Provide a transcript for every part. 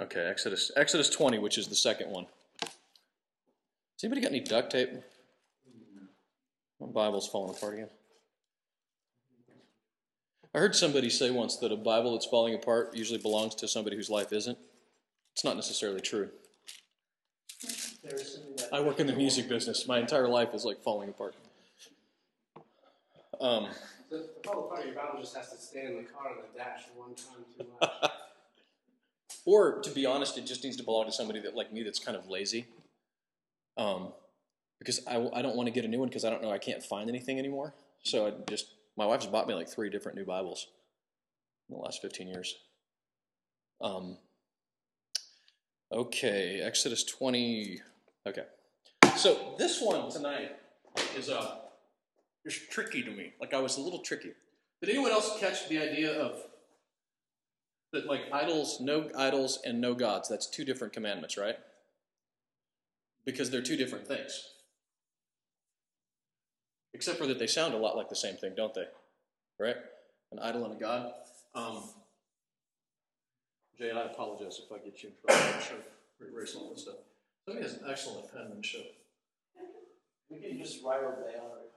Okay, Exodus Exodus 20, which is the second one. Has anybody got any duct tape? My Bible's falling apart again. I heard somebody say once that a Bible that's falling apart usually belongs to somebody whose life isn't. It's not necessarily true. I work in the music business. My entire life is like falling apart. Um, The, the fall apart of your Bible just has to stay in the car on the dash one time too much. or to be honest, it just needs to belong to somebody that like me that's kind of lazy. Um, because I, I don't want to get a new one because I don't know I can't find anything anymore. So I just my wife's bought me like three different new Bibles in the last fifteen years. Um, okay, Exodus twenty. Okay, so this one tonight is uh is tricky to me. Like I was a little tricky. Did anyone else catch the idea of that like idols, no idols, and no gods? That's two different commandments, right? Because they're two different things. Except for that they sound a lot like the same thing, don't they? Right? An idol and a god. Um, Jay, I apologize if I get you in trouble. I'm sure erase all this stuff. Somebody has an excellent penmanship. We can just write our day on it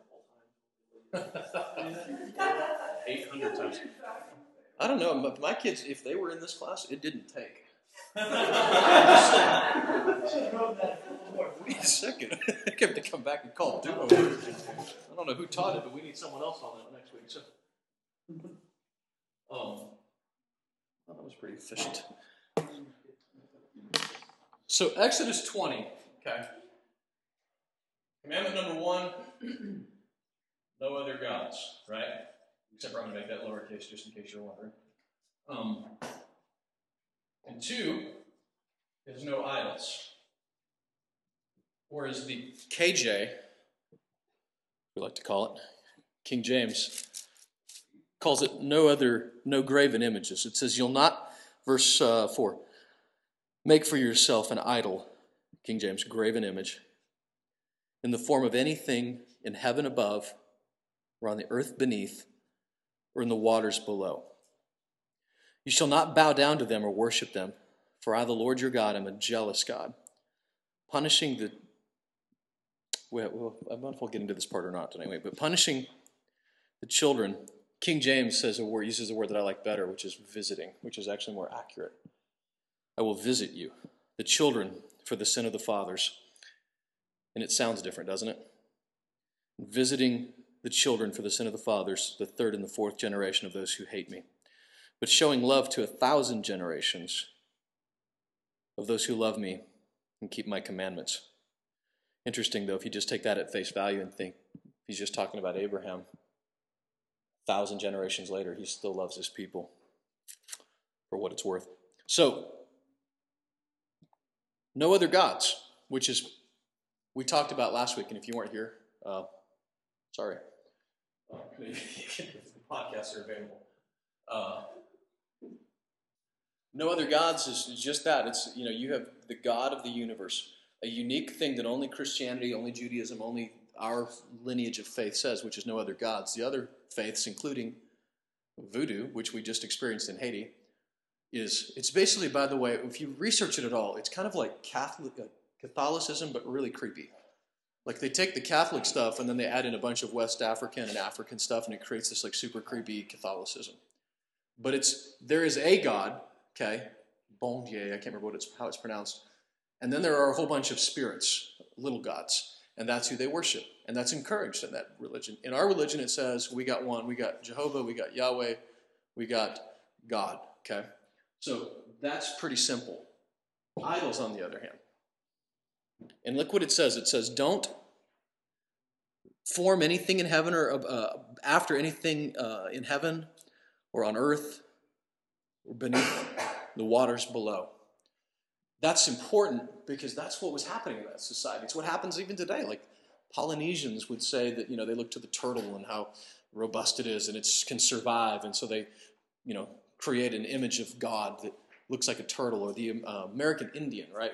a couple times. 800 times. I don't know. My, my kids, if they were in this class, it didn't take. Wait a second. I have to come back and call Duo. I don't know who taught it, but we need someone else on that next week. So, um, well, that was pretty efficient. So, Exodus 20, okay. Commandment number one no other gods, right? Except for I'm going to make that lowercase just in case you're wondering. Um, and two is no idols. Whereas the KJ, we like to call it, King James, calls it no other, no graven images. It says, You'll not, verse uh, 4, make for yourself an idol, King James, graven image, in the form of anything in heaven above, or on the earth beneath, or in the waters below. You shall not bow down to them or worship them, for I, the Lord your God, am a jealous God, punishing the. Well, I don't know if we'll get into this part or not anyway, but punishing the children. King James says a word, uses a word that I like better, which is visiting, which is actually more accurate. I will visit you, the children, for the sin of the fathers. And it sounds different, doesn't it? Visiting the children for the sin of the fathers, the third and the fourth generation of those who hate me, but showing love to a thousand generations of those who love me and keep my commandments. Interesting, though, if you just take that at face value and think he's just talking about Abraham, a thousand generations later, he still loves his people for what it's worth. So, no other gods, which is we talked about last week, and if you weren't here, uh, sorry. The podcasts are available. Uh, no other gods is, is just that. It's you know you have the God of the universe, a unique thing that only Christianity, only Judaism, only our lineage of faith says, which is no other gods. The other faiths, including voodoo, which we just experienced in Haiti, is it's basically, by the way, if you research it at all, it's kind of like Catholic uh, Catholicism, but really creepy. Like they take the Catholic stuff and then they add in a bunch of West African and African stuff, and it creates this like super creepy Catholicism. But it's there is a God, okay, Bon Dieu, I can't remember what it's how it's pronounced, and then there are a whole bunch of spirits, little gods, and that's who they worship, and that's encouraged in that religion. In our religion, it says we got one, we got Jehovah, we got Yahweh, we got God, okay. So that's pretty simple. Idols, on the other hand. And look what it says. It says, don't form anything in heaven or uh, after anything uh, in heaven or on earth or beneath the waters below. That's important because that's what was happening in that society. It's what happens even today. Like Polynesians would say that, you know, they look to the turtle and how robust it is and it can survive. And so they, you know, create an image of God that looks like a turtle or the uh, American Indian, right?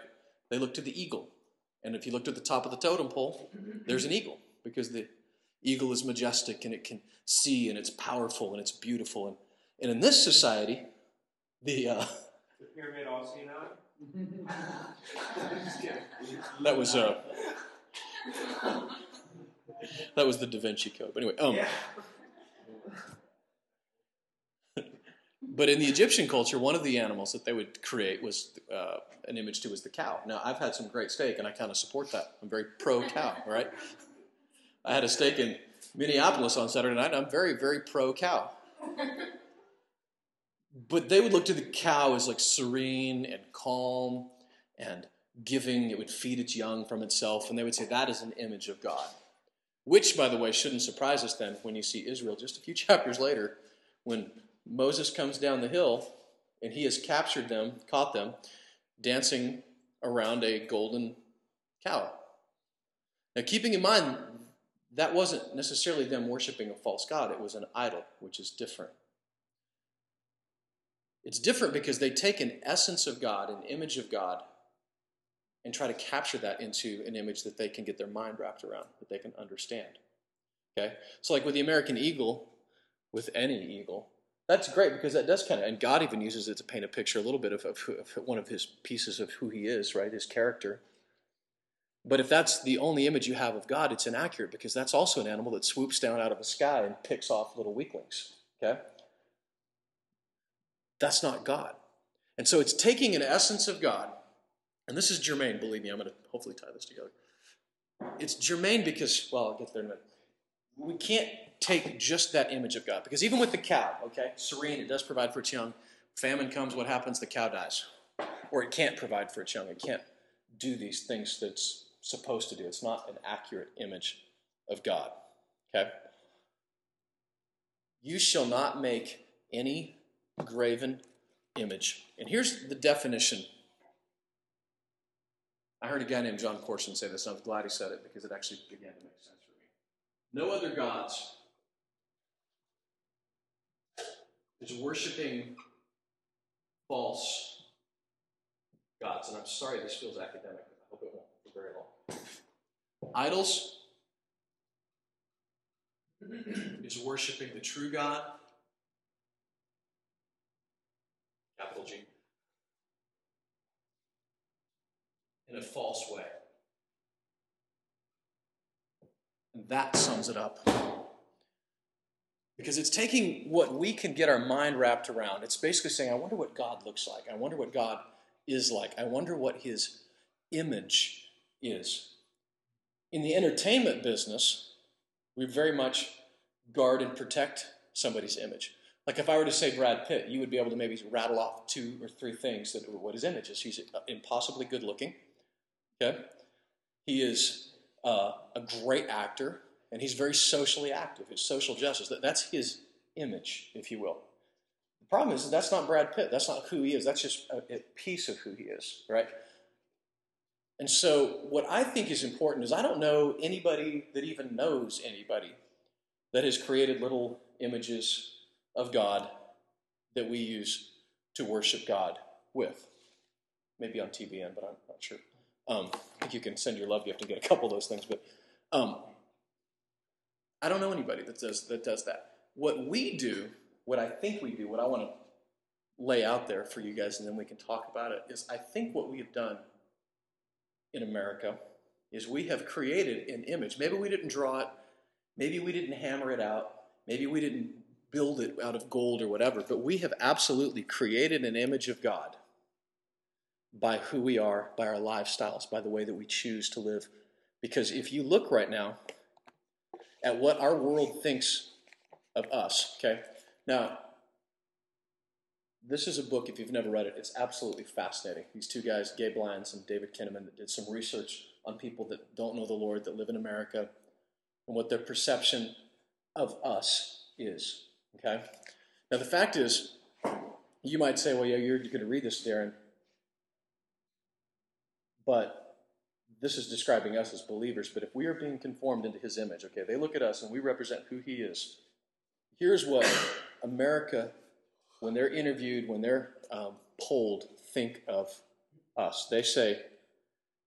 They look to the eagle and if you looked at the top of the totem pole, there's an eagle because the eagle is majestic and it can see and it's powerful and it's beautiful. And, and in this society, the, uh, The pyramid all seen out? That was uh, that was the Da Vinci Code. But anyway, um, Yeah. But in the Egyptian culture, one of the animals that they would create was uh, an image to was the cow. Now, I've had some great steak, and I kind of support that. I'm very pro cow, right? I had a steak in Minneapolis on Saturday night, and I'm very, very pro cow. But they would look to the cow as like serene and calm and giving. It would feed its young from itself, and they would say that is an image of God. Which, by the way, shouldn't surprise us then when you see Israel just a few chapters later, when Moses comes down the hill and he has captured them, caught them, dancing around a golden cow. Now, keeping in mind, that wasn't necessarily them worshiping a false god, it was an idol, which is different. It's different because they take an essence of God, an image of God, and try to capture that into an image that they can get their mind wrapped around, that they can understand. Okay? So, like with the American eagle, with any eagle, that's great because that does kind of, and God even uses it to paint a picture a little bit of, of, of one of his pieces of who he is, right? His character. But if that's the only image you have of God, it's inaccurate because that's also an animal that swoops down out of the sky and picks off little weaklings. Okay? That's not God. And so it's taking an essence of God, and this is germane, believe me, I'm going to hopefully tie this together. It's germane because, well, I'll get there in a minute. We can't take just that image of God because even with the cow, okay, serene, it does provide for its young. Famine comes, what happens? The cow dies. Or it can't provide for its young. It can't do these things that it's supposed to do. It's not an accurate image of God. Okay? You shall not make any graven image. And here's the definition. I heard a guy named John Corson say this, and I was glad he said it because it actually began to make sense. No other gods is worshiping false gods. And I'm sorry this feels academic, I hope it won't for very long. Idols is worshiping the true God, capital G, in a false way. And that sums it up. Because it's taking what we can get our mind wrapped around. It's basically saying, I wonder what God looks like. I wonder what God is like. I wonder what his image is. In the entertainment business, we very much guard and protect somebody's image. Like if I were to say Brad Pitt, you would be able to maybe rattle off two or three things that what his image is. He's impossibly good looking. Okay, he is uh, a great actor, and he's very socially active. His social justice. That, that's his image, if you will. The problem is that's not Brad Pitt. That's not who he is. That's just a, a piece of who he is, right? And so, what I think is important is I don't know anybody that even knows anybody that has created little images of God that we use to worship God with. Maybe on TBN, but I'm not sure. Um, I think you can send your love gift and get a couple of those things, but um, I don't know anybody that does that does that. What we do, what I think we do, what I want to lay out there for you guys, and then we can talk about it, is I think what we have done in America is we have created an image. Maybe we didn't draw it, maybe we didn't hammer it out, maybe we didn't build it out of gold or whatever, but we have absolutely created an image of God by who we are, by our lifestyles, by the way that we choose to live. Because if you look right now at what our world thinks of us, okay? Now, this is a book, if you've never read it, it's absolutely fascinating. These two guys, Gabe Lyons and David Kinnaman, that did some research on people that don't know the Lord, that live in America, and what their perception of us is, okay? Now, the fact is, you might say, well, yeah, you're going to read this, Darren, but this is describing us as believers. But if we are being conformed into his image, okay, they look at us and we represent who he is. Here's what America, when they're interviewed, when they're um, polled, think of us. They say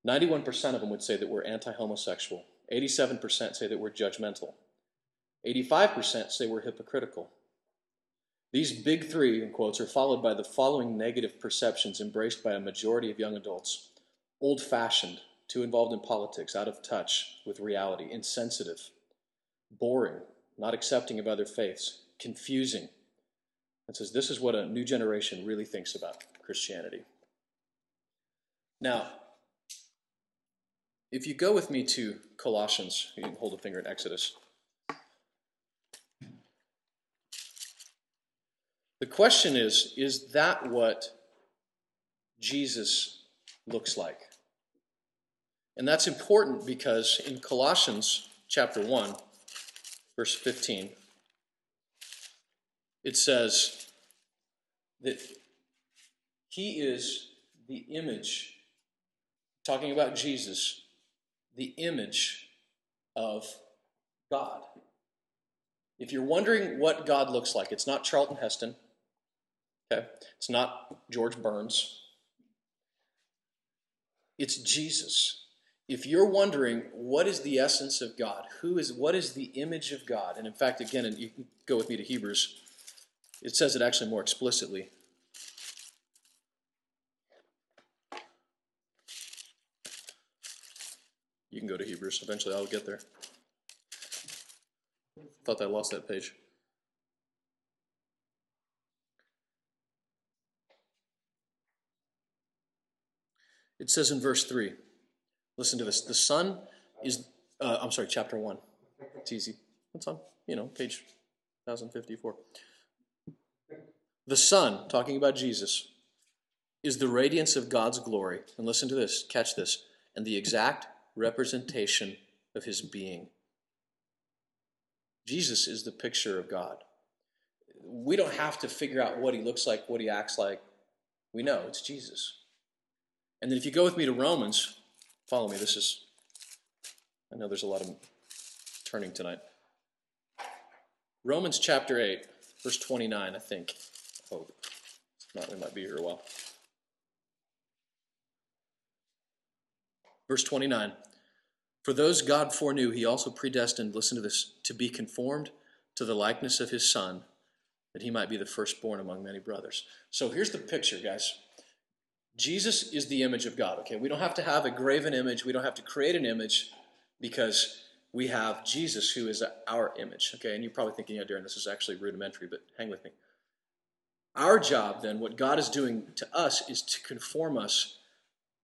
91% of them would say that we're anti homosexual, 87% say that we're judgmental, 85% say we're hypocritical, These big three, in quotes, are followed by the following negative perceptions embraced by a majority of young adults old fashioned, too involved in politics, out of touch with reality, insensitive, boring, not accepting of other faiths, confusing. It says this is what a new generation really thinks about Christianity. Now, if you go with me to Colossians, you can hold a finger in Exodus. The question is is that what Jesus looks like? And that's important because in Colossians chapter 1, verse 15, it says that he is the image, talking about Jesus, the image of God. If you're wondering what God looks like, it's not Charlton Heston. Okay? It's not George Burns. It's Jesus. If you're wondering what is the essence of God, who is what is the image of God, and in fact, again, and you can go with me to Hebrews, it says it actually more explicitly. You can go to Hebrews. Eventually, I'll get there. Thought I lost that page. It says in verse 3, listen to this. The Son is, uh, I'm sorry, chapter 1. It's easy. It's on, you know, page 1054. The Son, talking about Jesus, is the radiance of God's glory. And listen to this, catch this, and the exact representation of his being. Jesus is the picture of God. We don't have to figure out what he looks like, what he acts like. We know it's Jesus. And then if you go with me to Romans, follow me. This is, I know there's a lot of turning tonight. Romans chapter 8, verse 29, I think. Oh, not, we might be here a while. Verse 29 For those God foreknew, he also predestined, listen to this, to be conformed to the likeness of his Son, that he might be the firstborn among many brothers. So here's the picture, guys. Jesus is the image of God, okay? We don't have to have a graven image, we don't have to create an image because we have Jesus who is our image, okay? And you're probably thinking, yeah, Darren, this is actually rudimentary, but hang with me. Our job, then, what God is doing to us, is to conform us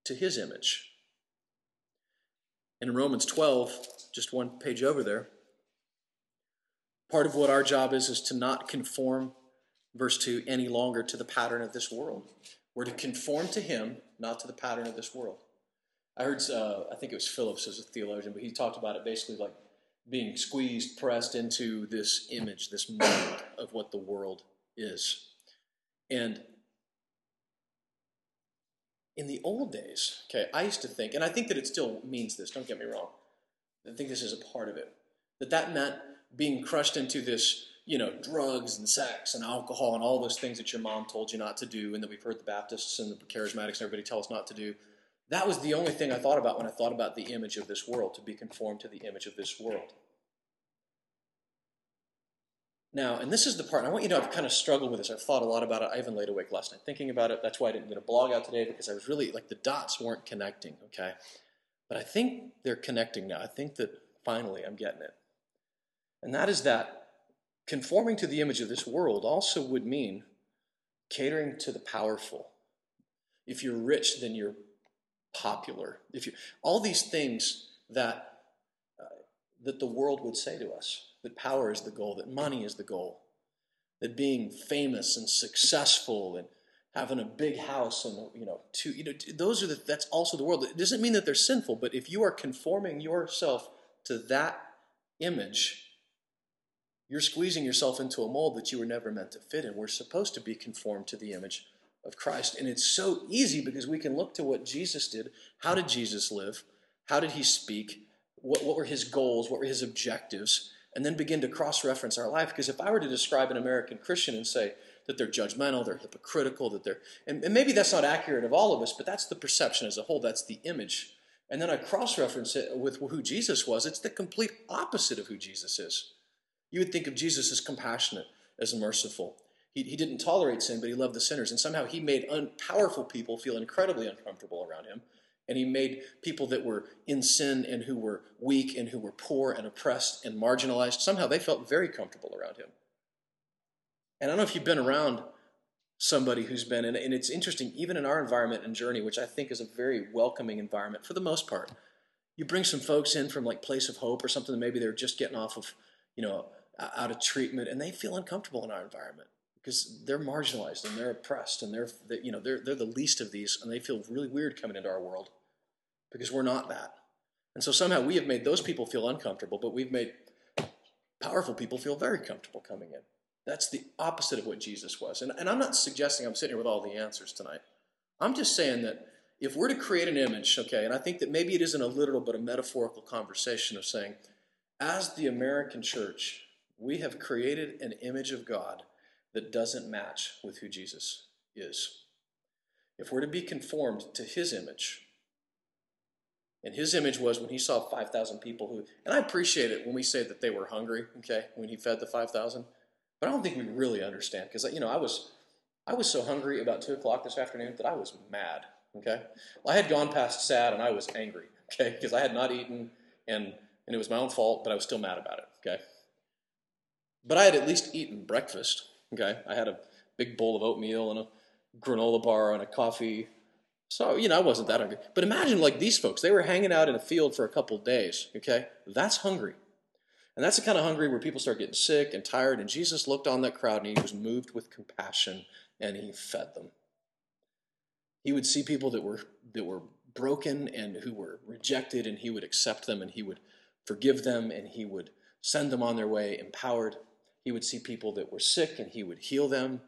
to his image. And in Romans 12, just one page over there, part of what our job is is to not conform, verse 2, any longer to the pattern of this world. We're to conform to him, not to the pattern of this world. I heard, uh, I think it was Phillips as a theologian, but he talked about it basically like being squeezed, pressed into this image, this mold of what the world is. And in the old days, okay, I used to think, and I think that it still means this, don't get me wrong. I think this is a part of it. That that meant being crushed into this you know, drugs and sex and alcohol and all those things that your mom told you not to do and that we've heard the Baptists and the charismatics and everybody tell us not to do. That was the only thing I thought about when I thought about the image of this world, to be conformed to the image of this world. Now, and this is the part, I want you to know I've kind of struggled with this. I've thought a lot about it. I even laid awake last night thinking about it. That's why I didn't get a blog out today because I was really, like, the dots weren't connecting, okay? But I think they're connecting now. I think that finally I'm getting it. And that is that Conforming to the image of this world also would mean catering to the powerful. If you're rich, then you're popular. If you all these things that uh, that the world would say to us that power is the goal, that money is the goal, that being famous and successful and having a big house and you know two you know those are the that's also the world. It doesn't mean that they're sinful, but if you are conforming yourself to that image, you're squeezing yourself into a mold that you were never meant to fit in. We're supposed to be conformed to the image of Christ. And it's so easy because we can look to what Jesus did. How did Jesus live? How did he speak? What, what were his goals? What were his objectives? And then begin to cross reference our life. Because if I were to describe an American Christian and say that they're judgmental, they're hypocritical, that they're, and, and maybe that's not accurate of all of us, but that's the perception as a whole, that's the image. And then I cross reference it with who Jesus was, it's the complete opposite of who Jesus is. You would think of Jesus as compassionate, as merciful. He, he didn't tolerate sin, but he loved the sinners. And somehow he made un, powerful people feel incredibly uncomfortable around him. And he made people that were in sin and who were weak and who were poor and oppressed and marginalized, somehow they felt very comfortable around him. And I don't know if you've been around somebody who's been in, and it's interesting, even in our environment and journey, which I think is a very welcoming environment for the most part. You bring some folks in from like Place of Hope or something, maybe they're just getting off of, you know, out of treatment, and they feel uncomfortable in our environment because they're marginalized and they're oppressed and they're, you know, they're, they're the least of these, and they feel really weird coming into our world because we're not that. And so somehow we have made those people feel uncomfortable, but we've made powerful people feel very comfortable coming in. That's the opposite of what Jesus was. And, and I'm not suggesting I'm sitting here with all the answers tonight. I'm just saying that if we're to create an image, okay, and I think that maybe it isn't a literal but a metaphorical conversation of saying, as the American church, we have created an image of God that doesn't match with who Jesus is. If we're to be conformed to his image, and his image was when he saw 5,000 people who, and I appreciate it when we say that they were hungry, okay, when he fed the 5,000. But I don't think we really understand because, you know, I was, I was so hungry about 2 o'clock this afternoon that I was mad, okay? Well, I had gone past sad and I was angry, okay, because I had not eaten and, and it was my own fault, but I was still mad about it, okay? But I had at least eaten breakfast, okay? I had a big bowl of oatmeal and a granola bar and a coffee so, you know, I wasn't that hungry. But imagine like these folks, they were hanging out in a field for a couple days, okay? That's hungry. And that's the kind of hungry where people start getting sick and tired. And Jesus looked on that crowd and he was moved with compassion and he fed them. He would see people that were that were broken and who were rejected, and he would accept them and he would forgive them and he would send them on their way empowered. He would see people that were sick and he would heal them.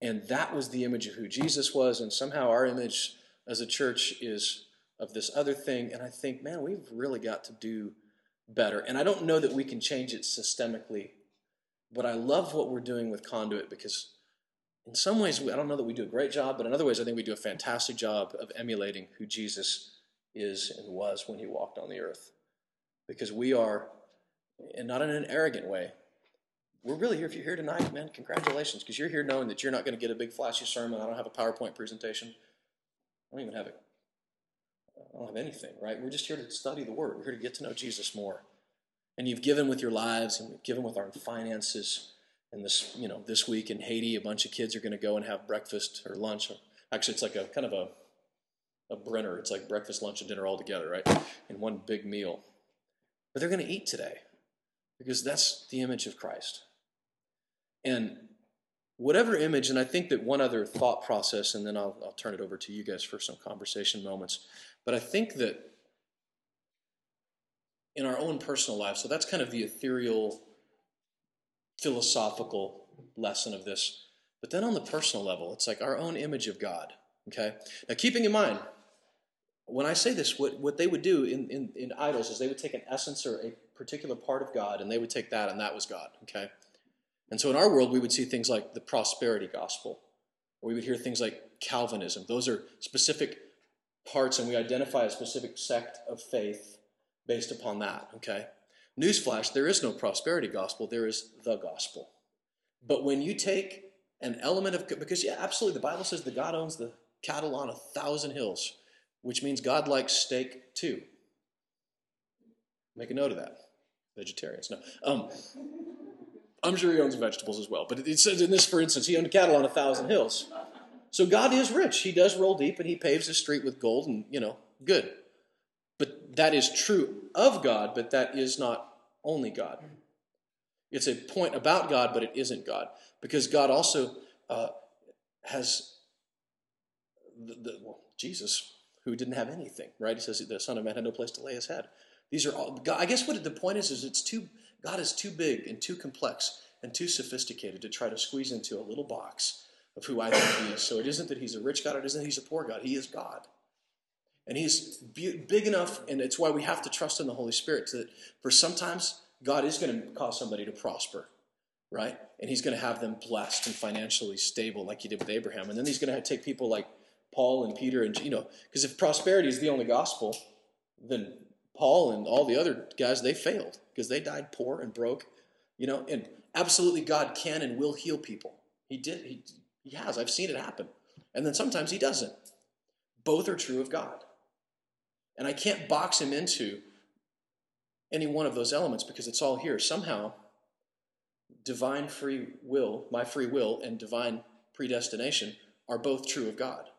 And that was the image of who Jesus was. And somehow our image as a church is of this other thing. And I think, man, we've really got to do better. And I don't know that we can change it systemically, but I love what we're doing with Conduit because in some ways, I don't know that we do a great job, but in other ways, I think we do a fantastic job of emulating who Jesus is and was when he walked on the earth. Because we are, and not in an arrogant way, we're really here. If you're here tonight, man, congratulations, because you're here knowing that you're not going to get a big flashy sermon. I don't have a PowerPoint presentation. I don't even have it. I don't have anything, right? We're just here to study the Word. We're here to get to know Jesus more. And you've given with your lives, and we've given with our finances. And this, you know, this week in Haiti, a bunch of kids are going to go and have breakfast or lunch. Or, Actually, it's like a kind of a a Brenner. It's like breakfast, lunch, and dinner all together, right? In one big meal. But they're going to eat today because that's the image of Christ. And whatever image, and I think that one other thought process, and then I'll, I'll turn it over to you guys for some conversation moments. But I think that in our own personal lives, so that's kind of the ethereal, philosophical lesson of this. But then on the personal level, it's like our own image of God. Okay? Now, keeping in mind, when I say this, what, what they would do in, in, in idols is they would take an essence or a particular part of God and they would take that and that was God. Okay? And so in our world, we would see things like the prosperity gospel, or we would hear things like Calvinism. Those are specific parts, and we identify a specific sect of faith based upon that, okay? Newsflash, there is no prosperity gospel, there is the gospel. But when you take an element of, because yeah, absolutely, the Bible says that God owns the cattle on a thousand hills, which means God likes steak too. Make a note of that. Vegetarians, no. Um, I'm sure he owns vegetables as well. But it says in this, for instance, he owned cattle on a thousand hills. So God is rich. He does roll deep and he paves his street with gold and, you know, good. But that is true of God, but that is not only God. It's a point about God, but it isn't God. Because God also uh, has the, the, well, Jesus, who didn't have anything, right? He says the Son of Man had no place to lay his head. These are all, God, I guess what the point is, is it's too, God is too big and too complex and too sophisticated to try to squeeze into a little box of who I think He is. So it isn't that He's a rich God, it isn't that He's a poor God. He is God. And He's big enough, and it's why we have to trust in the Holy Spirit that for sometimes God is going to cause somebody to prosper, right? And He's going to have them blessed and financially stable, like He did with Abraham. And then He's going to take people like Paul and Peter, and you know, because if prosperity is the only gospel, then Paul and all the other guys, they failed because they died poor and broke. You know, and absolutely God can and will heal people. He did. He, he has. I've seen it happen. And then sometimes he doesn't. Both are true of God. And I can't box him into any one of those elements because it's all here. Somehow, divine free will, my free will, and divine predestination are both true of God.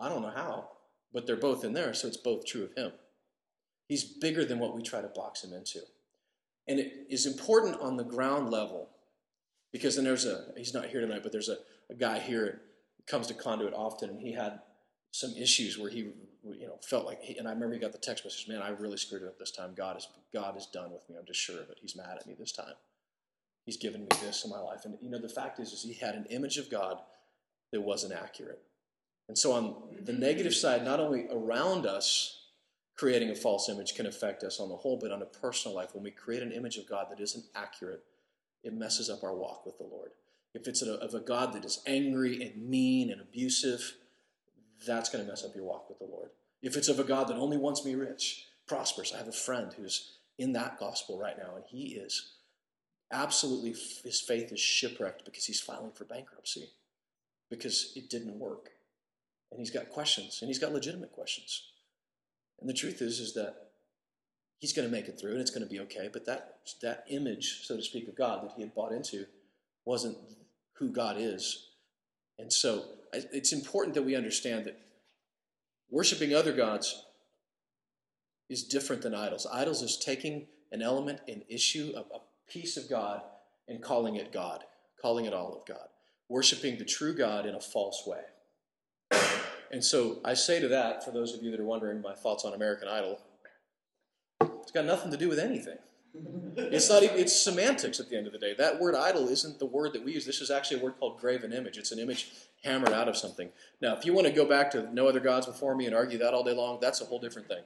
I don't know how, but they're both in there, so it's both true of him. He's bigger than what we try to box him into. And it is important on the ground level because then there's a, he's not here tonight, but there's a, a guy here comes to Conduit often, and he had some issues where he, you know, felt like, he, and I remember he got the text message, man, I really screwed it up this time. God is, God is done with me. I'm just sure of it. He's mad at me this time. He's given me this in my life. And, you know, the fact is, is he had an image of God that wasn't accurate. And so on the negative side, not only around us, creating a false image can affect us on the whole, but on a personal life, when we create an image of God that isn't accurate, it messes up our walk with the Lord. If it's a, of a God that is angry and mean and abusive, that's going to mess up your walk with the Lord. If it's of a God that only wants me rich, prosperous, I have a friend who's in that gospel right now, and he is absolutely, his faith is shipwrecked because he's filing for bankruptcy because it didn't work. And he's got questions, and he's got legitimate questions. And the truth is, is that he's going to make it through, and it's going to be okay. But that that image, so to speak, of God that he had bought into, wasn't who God is. And so it's important that we understand that worshiping other gods is different than idols. Idols is taking an element, an issue, a, a piece of God, and calling it God, calling it all of God. Worshiping the true God in a false way. And so I say to that, for those of you that are wondering my thoughts on American Idol, it's got nothing to do with anything. It's not even, it's semantics at the end of the day. That word idol isn't the word that we use. This is actually a word called graven image. It's an image hammered out of something. Now, if you want to go back to no other gods before me and argue that all day long, that's a whole different thing.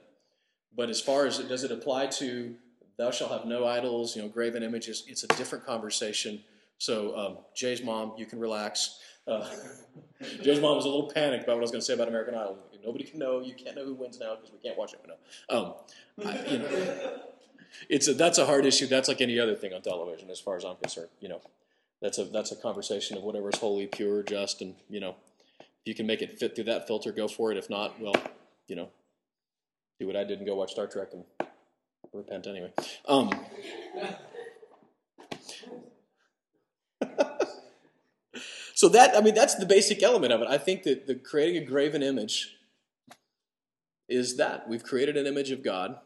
But as far as does it apply to thou shalt have no idols, you know, graven images, it's a different conversation. So, um, Jay's mom, you can relax. Uh, Jay's mom was a little panicked about what I was going to say about American Idol. Nobody can know. You can't know who wins now because we can't watch it. No. Um, I, you know, it's a, that's a hard issue. That's like any other thing on television, as far as I'm concerned. You know, that's a that's a conversation of whatever is holy, pure, just, and you know, if you can make it fit through that filter, go for it. If not, well, you know, do what I did and go watch Star Trek and repent anyway. Um, so that I mean that's the basic element of it. I think that the creating a graven image is that we've created an image of God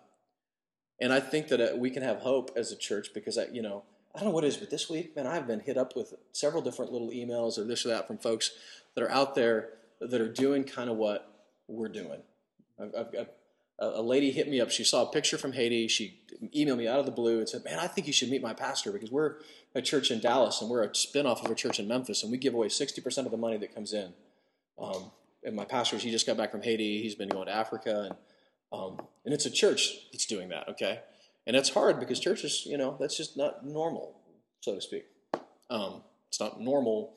and I think that uh, we can have hope as a church because I, you know, I don't know what it is, but this week, man, I've been hit up with several different little emails or this or that from folks that are out there that are doing kind of what we're doing. I've, I've got a lady hit me up. She saw a picture from Haiti. She emailed me out of the blue and said, "Man, I think you should meet my pastor because we're a church in Dallas and we're a spinoff of a church in Memphis, and we give away sixty percent of the money that comes in." Um, and my pastor, he just got back from Haiti. He's been going to Africa, and um, and it's a church that's doing that, okay? And it's hard because churches, you know, that's just not normal, so to speak. Um, it's not normal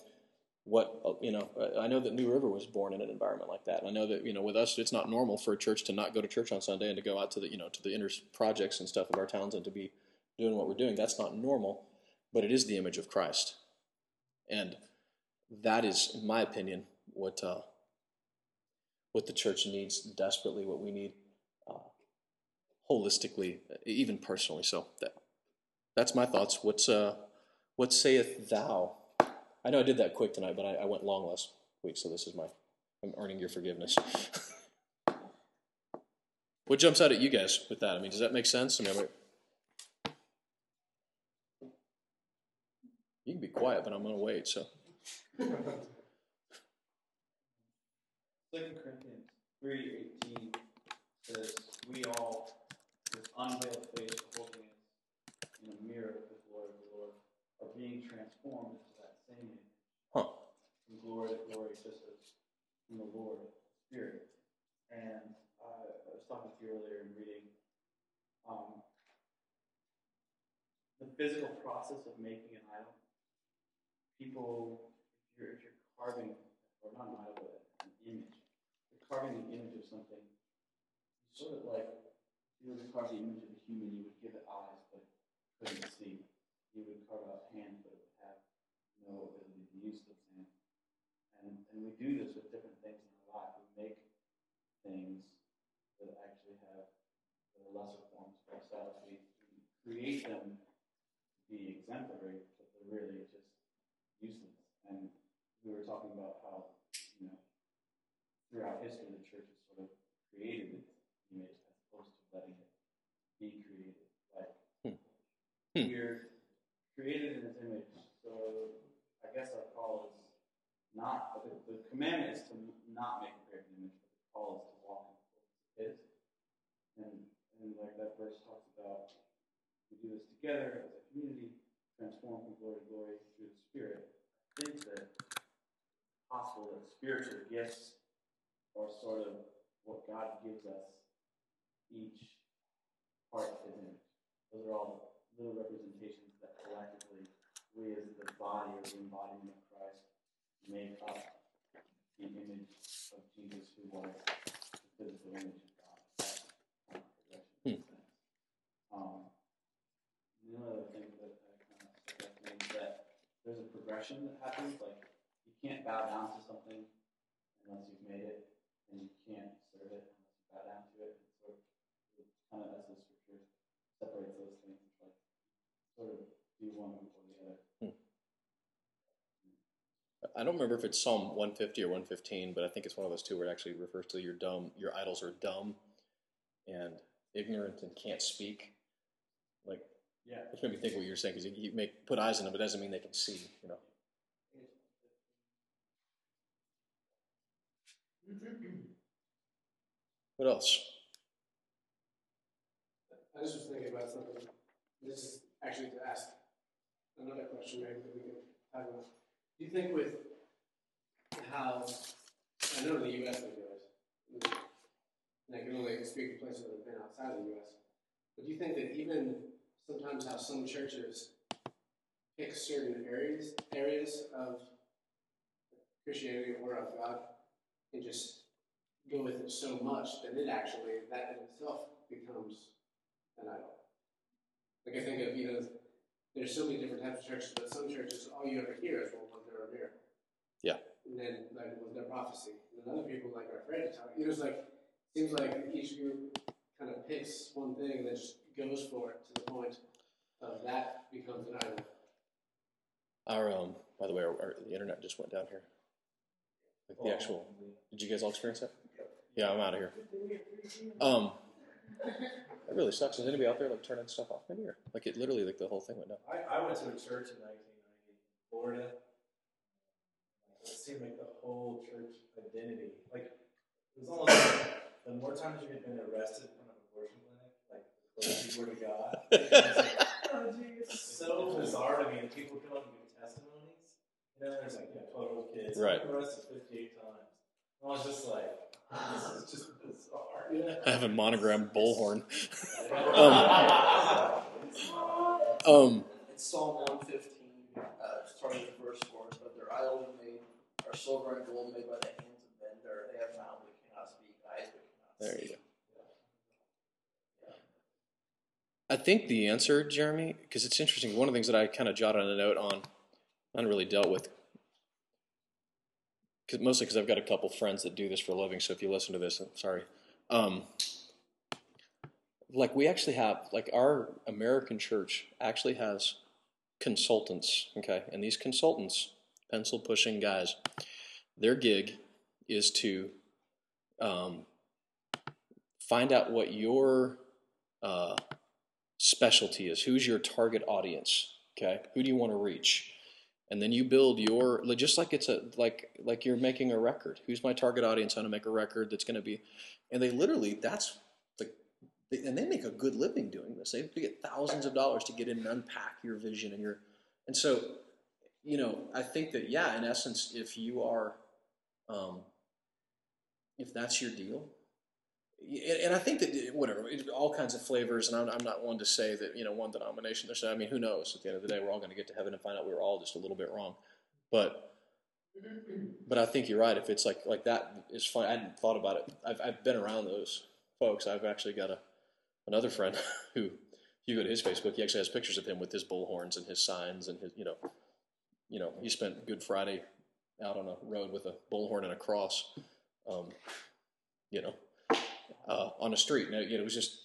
what, uh, you know, I know that New River was born in an environment like that. I know that, you know, with us, it's not normal for a church to not go to church on Sunday and to go out to the, you know, to the inner projects and stuff of our towns and to be doing what we're doing. That's not normal, but it is the image of Christ. And that is, in my opinion, what, uh, what the church needs desperately, what we need uh, holistically, even personally. So that that's my thoughts. What's uh, what saith thou? I know I did that quick tonight, but I, I went long last week, so this is my I'm earning your forgiveness. what jumps out at you guys with that? I mean, does that make sense? I mean, you can be quiet, but I'm going to wait. So. Second Corinthians three eighteen says, "We all with unveiled face holding it in a mirror of the Lord are being transformed into that same image. Huh. From glory to glory, just as from the Lord Spirit. And uh, I was talking to you earlier in reading um, the physical process of making an idol. People, if you're, if you're carving, or not an idol, but an image, you're carving an image of something, sort of like if you would carve the image of a human, you would give it eyes, but couldn't see. You would carve out hands, but it would have no ability to use those hands. And we do this with different things in our life. We make things that actually have lesser forms of ourselves. We, we create them to be exemplary, but they're really just useless. And we were talking about how, you know, throughout history, the church has sort of created its image as opposed to letting it be created. Like, Hmm. We're created in His image. So I guess our call is not the, the commandment is to not make a graven image, but the call is to walk in His. And and like that verse talks about, we do this together as a community, transform from glory to glory through the Spirit. I think that possible that spiritual gifts are sort of what God gives us each part of His image. Those are all little representations that collectively we as the body or the embodiment of Christ make up the image of Jesus who was the physical image of God. That's progression in. Um, one of the things that, that kind of stuck out to me is that there's a progression that happens. Like you can't bow down to something unless you've made it, and you can't serve it unless you bow down to it. And so it's kind of as the scripture separates those things. Like sort of do one before the other. I don't remember if it's Psalm 150 or 115, but I think it's one of those two where it actually refers to your dumb, your idols are dumb and ignorant and can't speak. Like, Yeah. which made me think what you were saying because you, you make put eyes on them, but it doesn't mean they can see. You know. What else? I was just thinking about something. This is actually to ask another question maybe that we can have. a- Do you think with how I know in the U.S. they do it, and I can only speak of places that have been outside of the U.S. But do you think that even sometimes how some churches pick certain areas areas of Christianity or of God and just go with it so much that it actually that in itself becomes an idol. Like I think of you know, there's so many different types of churches, but some churches all you ever hear is well, was there a miracle? Yeah. And then like was there prophecy? And then other people like are afraid to talk. You know, it's like seems like each group kind of picks one thing and then just goes for it to the point of that becomes an idol. Our um, by the way, our, our, the internet just went down here. Like the actual. Did you guys all experience that? Yeah, I'm out of here. Um, that really sucks. Is anybody out there like turning stuff off? Maybe or like it literally like the whole thing went down. I, I went to a church in 1990 in Florida. It seemed like the whole church identity, like it was almost like the more times you had been arrested from an abortion clinic, like the closer you were to God. It like, oh, it's so bizarre to me. And people come up and give testimonies. You know, there's like you know, 12 year old kids. Right. I've been arrested 58 times. And I was just like, this is just bizarre. You know? I have a monogrammed bullhorn. Um, Um, It's Psalm one fifteen, uh, starting at verse four, but their idols are made, are silver and gold made by the hands of men, there, they have mouth but cannot speak, eyes but cannot there see. you go. I think the answer, Jeremy, because it's interesting. One of the things that I kind of jotted a note on, I really dealt with, cause mostly because I've got a couple friends that do this for a living. So if you listen to this, I'm sorry. Um, like we actually have, like our American church actually has consultants. Okay, and these consultants, pencil pushing guys, their gig is to um, find out what your uh, specialty is. Who's your target audience? Okay, who do you want to reach? And then you build your just like it's a like like you're making a record. Who's my target audience? I'm gonna make a record that's gonna be, and they literally that's the and they make a good living doing this. They get thousands of dollars to get in and unpack your vision and your and so you know I think that yeah, in essence, if you are um, if that's your deal, and I think that whatever, all kinds of flavors, and I'm, I'm not one to say that you know one denomination. There's, I mean, who knows? At the end of the day, we're all going to get to heaven and find out we were all just a little bit wrong. But, but I think you're right. If it's like like that is fine. I hadn't thought about it. I've I've been around those folks. I've actually got a another friend who, if you go to his Facebook, he actually has pictures of him with his bullhorns and his signs and his you know, you know, he spent Good Friday out on a road with a bullhorn and a cross, um, you know, uh, on a street. No, you know, it was just,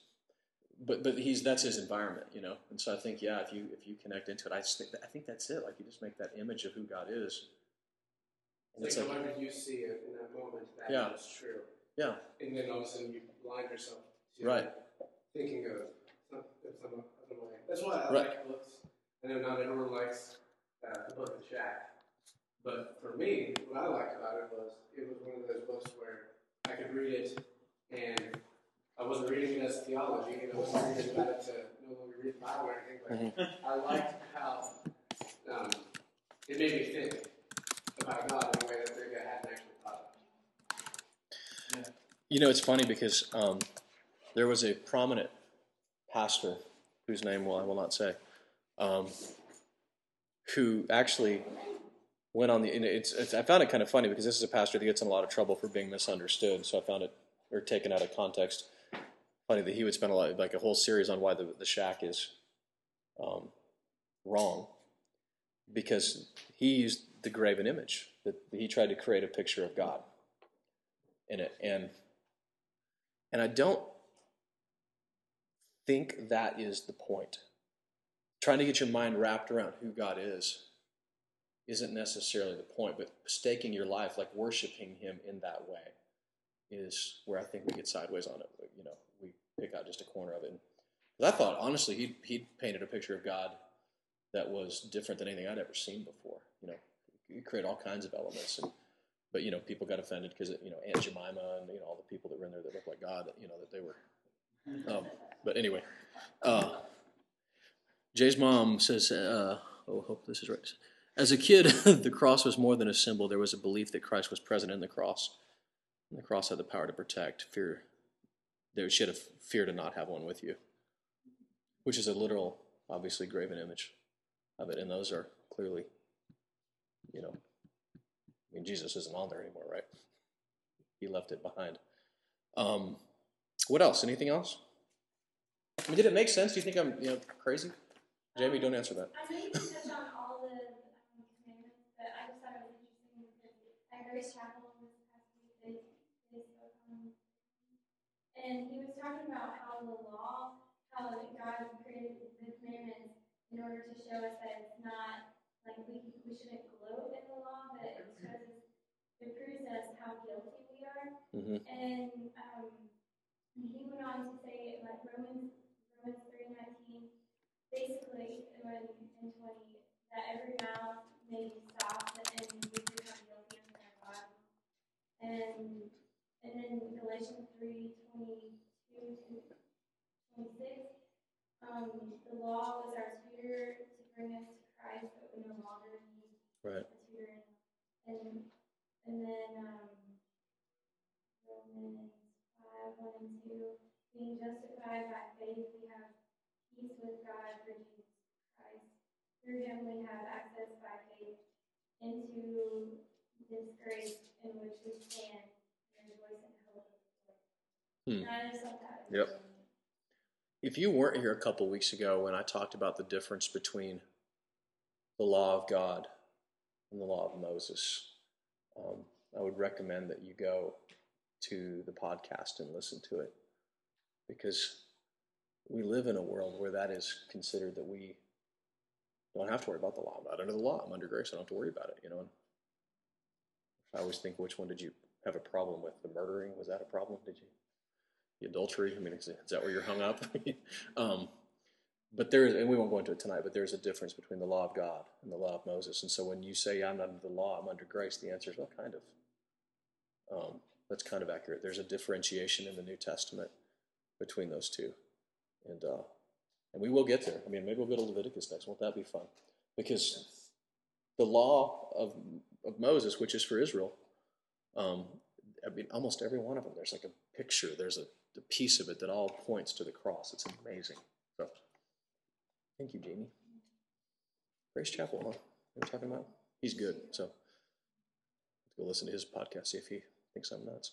but but he's that's his environment, you know. And so I think yeah, if you if you connect into it, I just think I think that's it. Like you just make that image of who God is. And It's like like you see it in that moment, that Yeah. is true. yeah, And then all of a sudden you blind yourself to Right. thinking of some, of some other way. That's why I Right. like books. I know not everyone likes uh, the book The Shack. But for me, what I liked about it was it was one of those books where I could read it and I wasn't reading it as theology and I wasn't reading about it to no longer read the Bible or anything, but I liked how um, it made me think about God in a way that maybe I hadn't actually thought of. You know, it's funny because um, there was a prominent pastor whose name will I will not say, um, who actually went on the. It's, it's I found it kind of funny because this is a pastor that gets in a lot of trouble for being misunderstood. So I found it or taken out of context. Funny that he would spend a lot like a whole series on why the the shack is um, wrong because he used the graven image that he tried to create a picture of God in it and and I don't think that is the point. Trying to get your mind wrapped around who God is isn't necessarily the point, but staking your life, like worshiping Him in that way, is where I think we get sideways on it. You know, we pick out just a corner of it. And I thought, honestly, he he painted a picture of God that was different than anything I'd ever seen before. You know, you create all kinds of elements, and but you know, people got offended because you know Aunt Jemima and you know all the people that were in there that looked like God. You know that they were. Um, but anyway, uh, Jay's mom says, uh, "Oh, hope this is right." As a kid, the cross was more than a symbol. There was a belief that Christ was present in the cross. And the cross had the power to protect. Fear, there should have fear to not have one with you, which is a literal, obviously graven image of it, and those are clearly, you know, I mean, Jesus isn't on there anymore, right? He left it behind. Um, what else? Anything else? I mean, did it make sense? Do you think I'm, you know, crazy? Jamie, don't answer that. I know you didn't touch on all the um, commandments, but I just thought it was interesting because at Grace Chapel this past week they, they on, and he was talking about how the law, how God created the commandments in order to show us that it's not like we we shouldn't gloat in the law, but it shows us it proves us how guilty we are. Mhm. And um, he went on to say like Romans Romans three nineteen basically when in twenty that every mouth may be stopped and we become guilty in their God. And and then Galatians three twenty two to twenty six, um, the law was our tutor to bring us to Christ, but we no longer need Right. a tutor. And and then um, Romans five one and two, being justified by faith, we have peace with God through Jesus Christ. Through him we have access by faith into this grace in which we stand and rejoice in hope of the glory. Hmm. And I just thought that was Yep. If you weren't here a couple weeks ago when I talked about the difference between the law of God and the law of Moses, um, I would recommend that you go to the podcast and listen to it because we live in a world where that is considered that we don't have to worry about the law. I'm not under the law. I'm under grace. I don't have to worry about it. You know. I always think, which one did you have a problem with? The murdering was that a problem? Did you? The adultery. I mean, is, is that where you're hung up? um, but there is, and we won't go into it tonight. But there is a difference between the law of God and the law of Moses. And so when you say I'm not under the law, I'm under grace, the answer is well, kind of. Um, that's kind of accurate. There's a differentiation in the New Testament between those two, and uh, and we will get there. I mean, maybe we'll go to Leviticus next. Won't that be fun? Because the law of of Moses, which is for Israel, um, I mean, almost every one of them. There's like a picture. There's a, a piece of it that all points to the cross. It's amazing. So, thank you, Jamie. Grace Chapel, huh? We're talking about. He's good. So, go listen to his podcast. See if he thinks I'm nuts.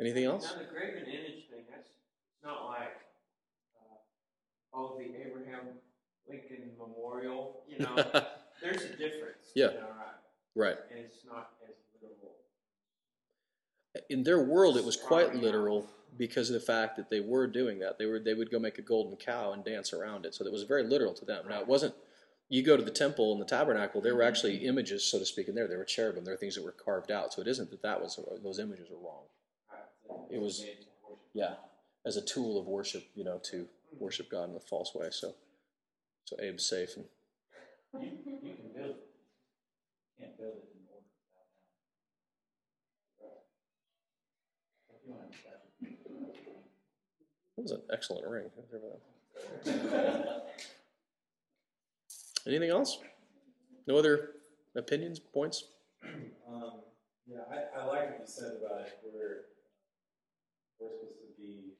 Anything else? Now the graven image thing, that's it's not like uh, oh the Abraham Lincoln Memorial, you know. There's a difference. Yeah. in our eye, Right. And it's not as literal. In their world, it was quite literal because of the fact that they were doing that. They were they would go make a golden cow and dance around it. So it was very literal to them. Now it wasn't. You go to the temple and the tabernacle. There were actually images, so to speak, in there. There were cherubim. There were things that were carved out. So it isn't that that was those images are wrong. It was- made to worship. Yeah, as a tool of worship, you know, to worship God in a false way. So, so Abe's safe and You, you can build it. You can't build it in order without that. If you want That was an excellent ring. Anything else? No other opinions, points? Um, yeah, I, I like what you said about it, where we're supposed to be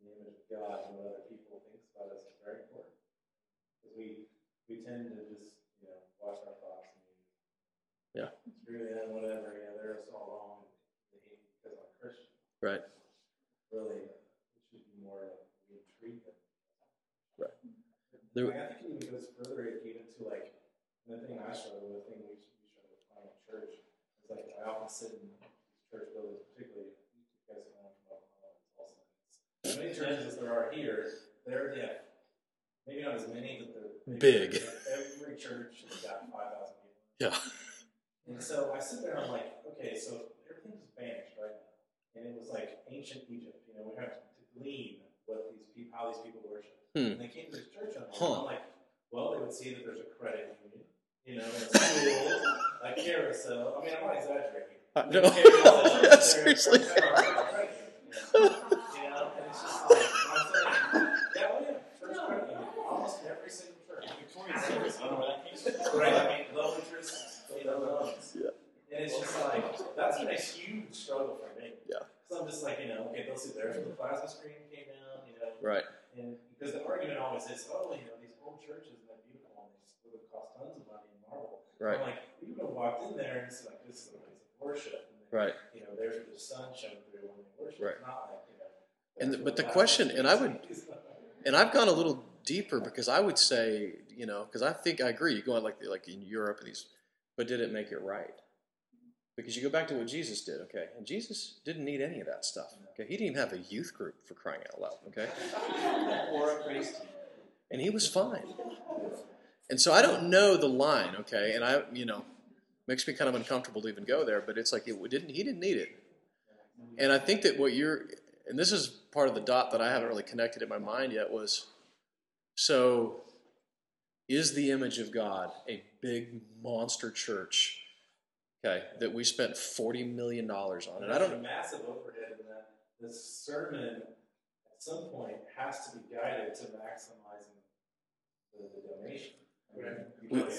in the image of God, and what other people think about us is very important. Because we, we tend to just, you know, watch our thoughts and Yeah. screw them, whatever, you know, they're all wrong because I'm Christian. Right. Really, uh, it should be more like we treat them. Right. There, There- I think it even goes further even to like, the thing I struggle with, the thing we, we struggle with in church, is like I often sit in church buildings, particularly you guys don't want to come up with Tulsa. As many churches as there are here, there have maybe not as many, but they're Big. Every church has got five thousand people. Yeah. And so I sit there and I'm like, okay, so everything's vanished right now. And it was like ancient Egypt. You know, we have to glean what these people, how these people worship. Hmm. And they came to this church and Huh. I'm like, well, they would see that there's a credit union, you know, and a school, a carousel. I mean, I'm not exaggerating. No. carousel, Yeah, seriously. there's a credit union, You know, and it's just like, I'm saying, yeah, oh yeah, first credit union, almost every single church. Victorian service, I don't know where that came from. Right, I mean, low interest, you know, loans. Yeah. And it's just like, that's been a huge struggle for me. Yeah. Because I'm just like, you know, okay, they'll see there's where the plasma screen came you know. Right. And because the argument always is, oh, you know, these old churches and they're beautiful and they would cost tons of money in marble. Right. I'm like, you would have walked in there and it's like, this is a place of worship. And then, Right. You know, there's the sun shone through when they worship. Right. It's not like, you know. And the- but the question- and I would- And I've gone a little deeper because I would say, you know, because I think I agree. You go on like like in Europe and these, but did it make it right? Because you go back to what Jesus did, okay? And Jesus didn't need any of that stuff. Okay, he didn't even have a youth group for crying out loud, okay? Or a priest. And he was fine. And so I don't know the line, okay? And I, you know, makes me kind of uncomfortable to even go there. But it's like it didn't. He didn't need it. And I think that what you're, and this is part of the dot that I haven't really connected in my mind yet was, so is the image of God a big monster church, okay, that we spent forty million dollars on? And I don't a massive overhead in that. The sermon at some point has to be guided to maximizing the, the donation. I mean, We- know, yeah,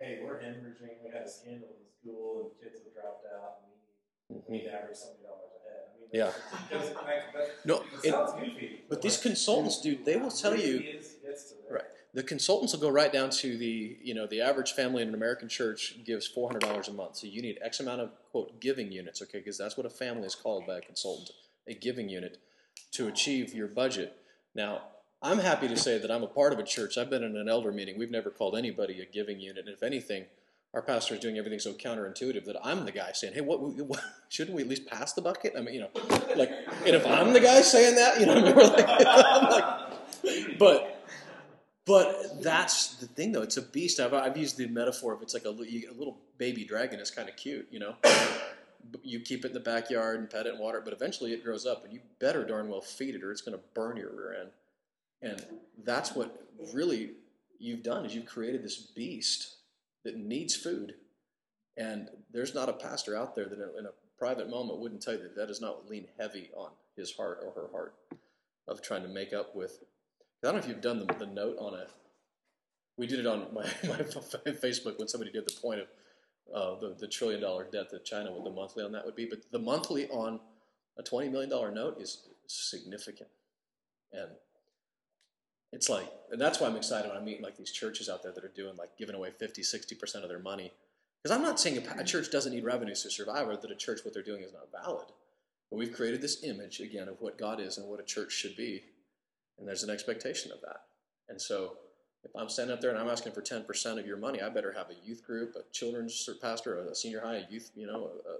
hey, we're hemorrhaging. We had a scandal in school, and kids have dropped out, and we need, we need to average seventy dollars a head. I mean, Yeah. Because, No, it it- but these consultants, dude, they will tell you is- gets to that. Right. The consultants will go right down to the, you know, the average family in an American church gives four hundred dollars a month. So you need X amount of quote giving units, okay? Because that's what a family is called by a consultant, a giving unit, to achieve your budget. Now, I'm happy to say that I'm a part of a church. I've been in an elder meeting. We've never called anybody a giving unit. And if anything, our pastor is doing everything so counterintuitive that I'm the guy saying, "Hey, what, what shouldn't we at least pass the bucket?" I mean, you know, like, and if I'm the guy saying that, you know, like, like, but but that's the thing, though. It's a beast. I've, I've used the metaphor of it's like a, a little baby dragon It's kind of cute, you know. You keep it in the backyard and pet it and water it, but eventually it grows up, and you better darn well feed it, or it's going to burn your rear end. And that's what really you've done is you've created this beast that needs food. And there's not a pastor out there that in a private moment wouldn't tell you that that does not lean heavy on his heart or her heart of trying to make up with I don't know if you've done the, the note on a. We did it on my, my Facebook when somebody did the point of uh, the, the trillion dollar debt that China, what the monthly on that would be. But the monthly on a $20 million note is significant. And it's like, and that's why I'm excited when I meet like these churches out there that are doing like giving away 50, 60% of their money. Because I'm not saying a, a church doesn't need revenues to survive or that a church, what they're doing is not valid. But we've created this image, again, of what God is and what a church should be. And there's an expectation of that. And so If I'm standing up there and I'm asking for 10% of your money, I better have a youth group, a children's pastor, a senior high, a youth, you know, a,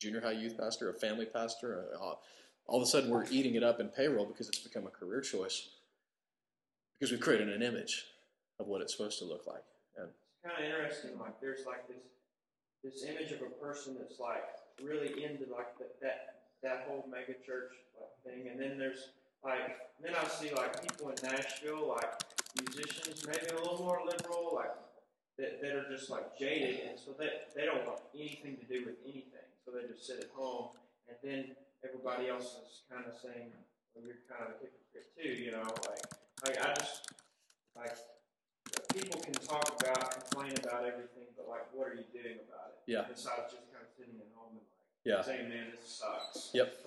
junior high youth pastor, a family pastor. All of a sudden, we're eating it up in payroll because it's become a career choice because we've created an image of what it's supposed to look like. And It's kind of interesting. Like there's like this this image of a person that's like really into like the, that that whole mega church thing, and then there's like then I see like people in Nashville, like musicians, maybe a little more liberal, like that, that are just like jaded, and so they they don't want anything to do with anything, so they just sit at home, and then everybody else is kind of saying, well, you're kind of a hypocrite too, you know, like like I just like people can talk about, complain about everything, but like, what are you doing about it? Yeah. Besides just kind of sitting at home and like yeah, saying, "Man, this sucks." Yep.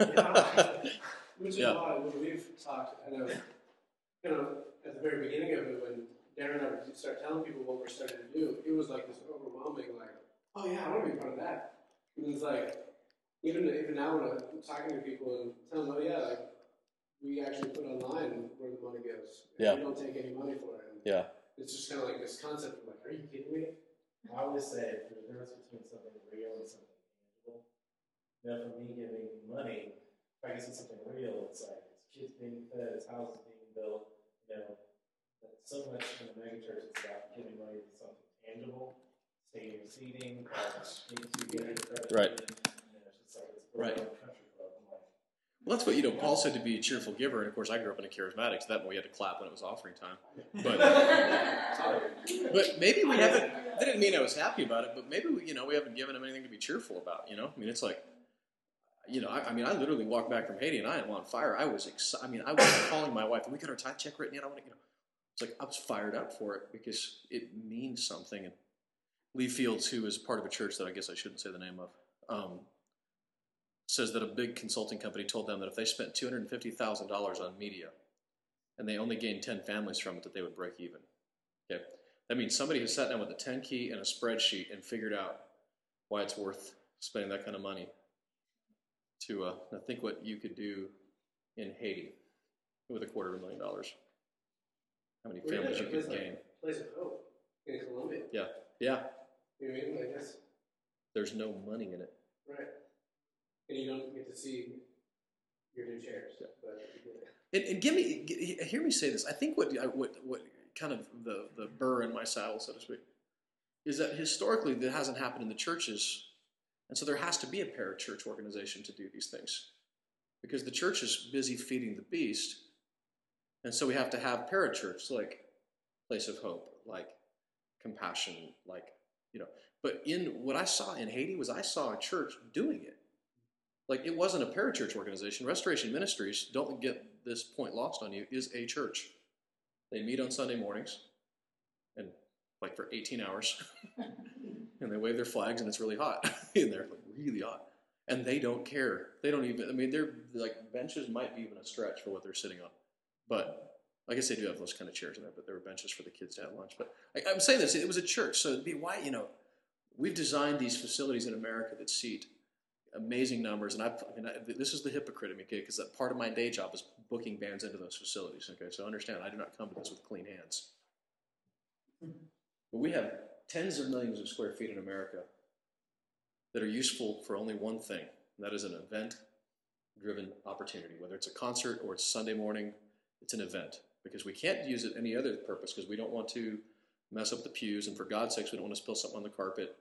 Like, you know, like, Which is Yeah. why when we've talked, I know, you know, at the very beginning of it, when Darren and I would start telling people what we're starting to do, it was like this overwhelming, like, oh yeah, I want to be part of that. And it's like, even even now when I'm talking to people and telling them, oh yeah, like, we actually put online where the money goes. And Yeah. We don't take any money for it. And yeah, It's just kind of like this concept of like, are you kidding me? I always say there's a difference between something real and something tangible. You know, for me giving money, I get something real, it's like it's kids being fed, it's houses being built, you know. But so much in the megachurch is about giving money to something tangible, stadium seating, Right. union, You know, it's just like it's Right. building a country club. I'm like, Well, that's what you know. Paul said to be a cheerful giver, and of course, I grew up in a charismatic, so that way we had to clap when it was offering time. But but maybe we haven't. That didn't mean I was happy about it, but maybe we, you know, we haven't given him anything to be cheerful about. You know, I mean, it's like, you know, I, I mean, I literally walked back from Haiti and I am on fire. I was, excited. I mean, I was calling my wife. and We got our time check written yet? I want to, you know, it's like I was fired up for it because it means something. And Lee Fields, who is part of a church that I guess I shouldn't say the name of, um, says that a big consulting company told them that if they spent two hundred and fifty thousand dollars on media, and they only gained ten families from it, that they would break even. Okay, that means somebody has sat down with a ten key and a spreadsheet and figured out why it's worth spending that kind of money. To uh, think what you could do in Haiti with a quarter of a million dollars. How many We're families in you could place gain? like Place of Hope in Colombia. Yeah, yeah. You know what I mean? Like that's there's no money in it. right. And you don't get to see your new chairs. But And, and give me, g- hear me say this. I think what, what, what kind of the, the burr in my saddle, so to speak, is that historically that hasn't happened in the churches. And so there has to be a parachurch organization to do these things because the church is busy feeding the beast. And so we have to have parachurch like Place of Hope, like Compassion, like, you know. But in what I saw in Haiti was I saw a church doing it. Like it wasn't a parachurch organization. Restoration Ministries, don't get this point lost on you, is a church. They meet on Sunday mornings and like for 18 hours. and they wave their flags and it's really hot in there, like really hot. And they don't care. They don't even I mean they're like benches might be even a stretch for what they're sitting on. But I guess they do have those kind of chairs in there, but there were benches for the kids to have lunch. But I, I'm saying this, it was a church, so be why, you know, we've designed these facilities in America that seat amazing numbers, and I, I mean, I, this is the hypocrite of me, okay? Because part of my day job is booking bands into those facilities. Okay, so understand, I do not come to this with clean hands. But we have tens of millions of square feet in America that are useful for only one thing, and that is an event-driven opportunity. Whether it's a concert or it's Sunday morning, it's an event because we can't use it any other purpose because we don't want to mess up the pews, and for God's sakes, we don't want to spill something on the carpet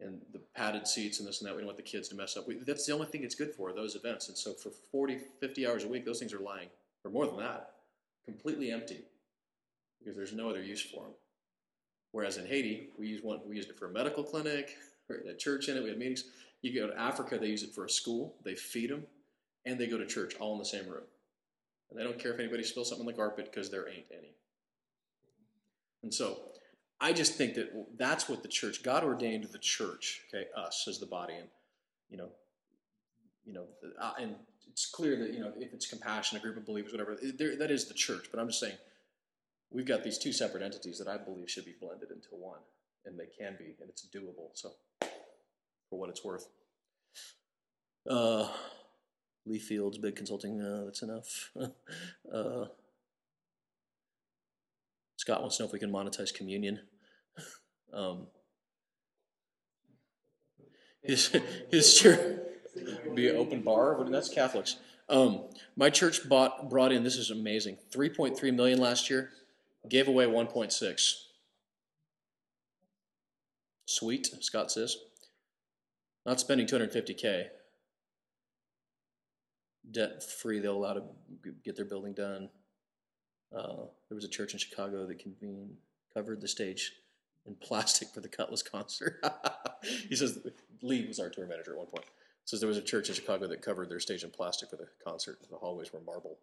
and the padded seats and this and that. We don't want the kids to mess up. We, that's the only thing it's good for, those events. And so for 40, 50 hours a week, those things are lying, or more than that, completely empty because there's no other use for them. Whereas in Haiti, we use one, we used it for a medical clinic, a church in it, we had meetings. You go to Africa, they use it for a school, they feed them, and they go to church all in the same room. And they don't care if anybody spills something on the carpet because there ain't any. And so I just think that that's what the church, God ordained the church, okay, us as the body, and you know, you know, uh, and it's clear that you know if it's compassion, a group of believers, whatever, that is the church. But I'm just saying, we've got these two separate entities that I believe should be blended into one, and they can be, and it's doable. So, for what it's worth, uh, Lee Fields, big consulting. Uh, that's enough. uh, Scott wants to know if we can monetize communion. Um, his his church be an open bar. What- That's Catholics. Um, my church bought brought in. This is amazing. Three point three million last year. Gave away one point six. Sweet, Scott says. Not spending two hundred fifty k. Debt free. They'll allow to get their building done. Uh, there was a church in Chicago that convened covered the stage in plastic for the Cutlass concert. he says Lee was our tour manager at one point. Says there was a church in Chicago that covered their stage in plastic for the concert. The hallways were marble.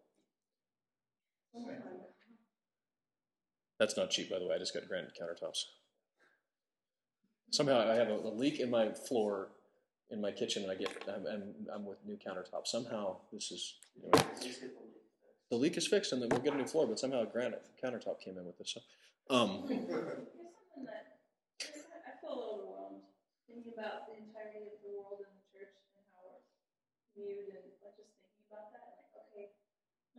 That's not cheap, by the way. I just got granite countertops. Somehow I have a, a leak in my floor in my kitchen, and I get I'm, I'm, I'm with new countertops. Somehow this is you know, the leak is fixed, and then we'll get a new floor. But somehow a granite countertop came in with this. So, um, Here's something that I feel a little overwhelmed thinking about the entirety of the world and the church and how it's viewed and like just thinking about that. Like, okay,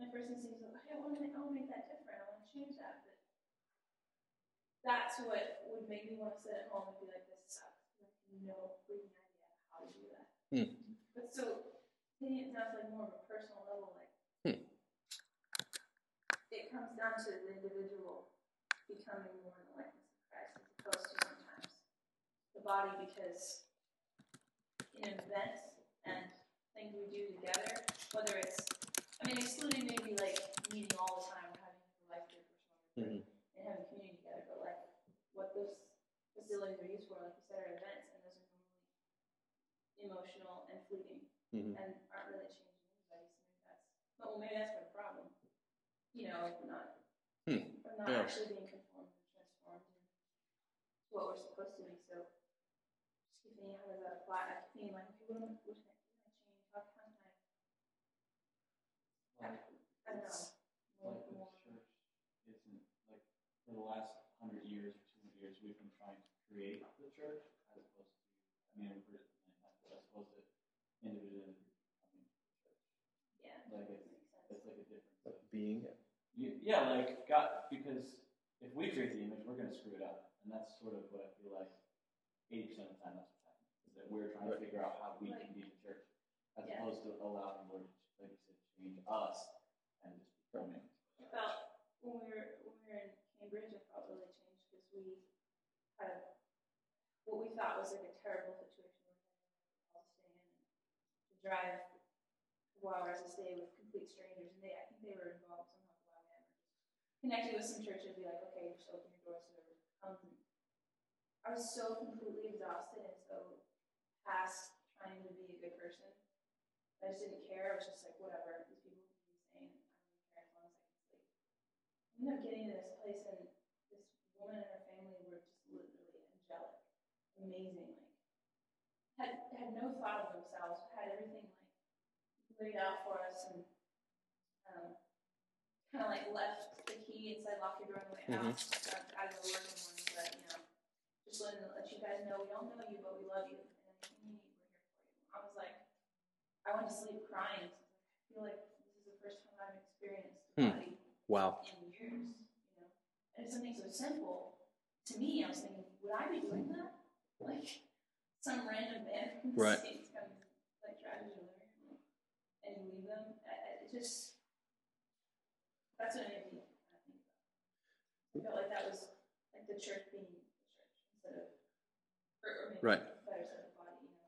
my first instinct is like, I want to make, I want to make that different. I want to change that. That's what would make me want to sit at home and be like, this sucks. Like, no freaking idea how to do that. Hmm. But so taking it to like more of a personal level, like Hmm. it comes down to the individual becoming more in the likeness of Christ as opposed to sometimes the body because in events and things we do together, whether it's, I mean, excluding maybe like meeting all the time or having a life group or something Mhm. and having community together, but like what those facilities are used for, like you said, are events and those are normally emotional and fleeting Mhm. and aren't really changing anybody. So maybe that's, well, maybe that's the problem. You know, if we're not, Hmm. we're not Yeah. actually being conformed and transformed into what we're supposed to be. So just keep thinking, how does that apply? I keep thinking like, okay, what am I, what can I, what can I change? How can I, Like, I don't know. More, like the more. church isn't, like, for the last hundred years or two hundred years, we've been trying to create the church as opposed to, I mean, I've heard it many times, but as opposed to individually becoming the church. Yeah, Like it's, it's like a difference of being You, yeah, like God, because if we create the image, we're going to screw it up, and that's sort of what I feel like eighty percent of the time that's what's happening. Is that we're trying to figure out how we Like- can be the church, as Yeah. opposed to allowing the Lord to, like you said, change us and just becoming. I felt when we were when we were in Cambridge, I felt really changed because we had a, what we thought was like a terrible situation we to stay in to drive four hours a day with complete strangers, and they I think they were involved somehow connected with some churches, be like, okay, just open your doors to whoever comes. Um, and I was so completely exhausted and so past trying to be a good person. I just didn't care. I was just like, whatever. These people can be insane. I don't care as long as I can sleep. I ended up getting to this place, and this woman and her family were just literally angelic, amazing. Like, had had no thought of themselves, had everything like laid out for us, and um, kind of like left the key and said, lock your door on the way out. I, I don't know work in the morning, but you know, just letting let you guys know we don't know you, but we love you, and anything you need, we're here for you. I was like, I went to sleep crying. I feel like this is the first time I've experienced body wow. in years, you know. And it's something so simple. To me, I was thinking, would I be doing that? Like some random man from the Right. States comes like drives you there and you leave them. I, I, it just that's what it made me kind of think about. I felt like that was like the church being the church instead of or, or maybe Right. better said the body, you know.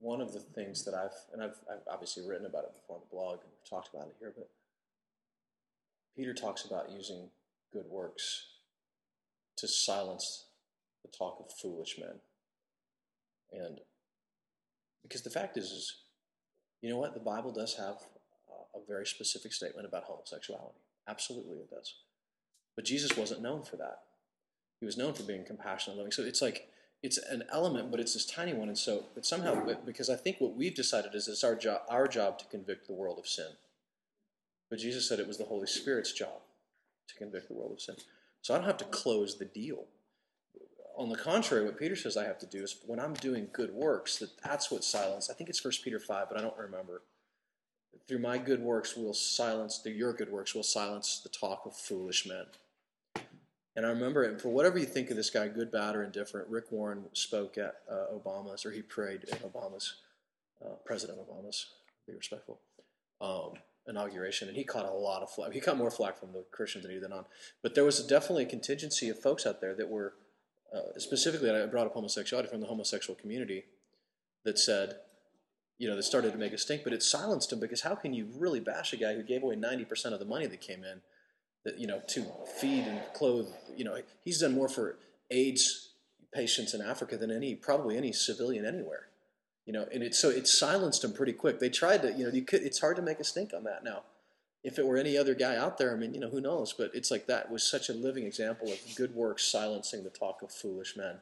One of the things that I've and I've, I've obviously written about it before on the blog and we've talked about it here, but Peter talks about using good works to silence the talk of foolish men. And because the fact is, is you know what? The Bible does have a very specific statement about homosexuality. Absolutely, it does. But Jesus wasn't known for that. He was known for being compassionate and loving. So it's like it's an element, but it's this tiny one. And so, but somehow, because I think what we've decided is it's our our job to convict the world of sin. But Jesus said it was the Holy Spirit's job to convict the world of sin. So I don't have to close the deal. On the contrary, what Peter says I have to do is when I'm doing good works, that that's what silence. I think it's First Peter five, but I don't remember. through my good works will silence, through your good works will silence the talk of foolish men. And I remember, and for whatever you think of this guy, good, bad, or indifferent, Rick Warren spoke at uh, Obama's, or he prayed at Obama's, uh, President Obama's, be respectful, um, inauguration, and he caught a lot of flack. He caught more flack from the Christians than he did on. But there was definitely a contingency of folks out there that were, uh, specifically, I brought up homosexuality from the homosexual community, that said, you know, that started to make a stink, but it silenced him because how can you really bash a guy who gave away 90% of the money that came in? that you know to feed and clothe. You know, he's done more for AIDS patients in Africa than any probably any civilian anywhere. You know, and it so it silenced him pretty quick. They tried to, you know, you could. It's hard to make a stink on that now. If it were any other guy out there, I mean, you know, who knows? But it's like that was such a living example of good works silencing the talk of foolish men.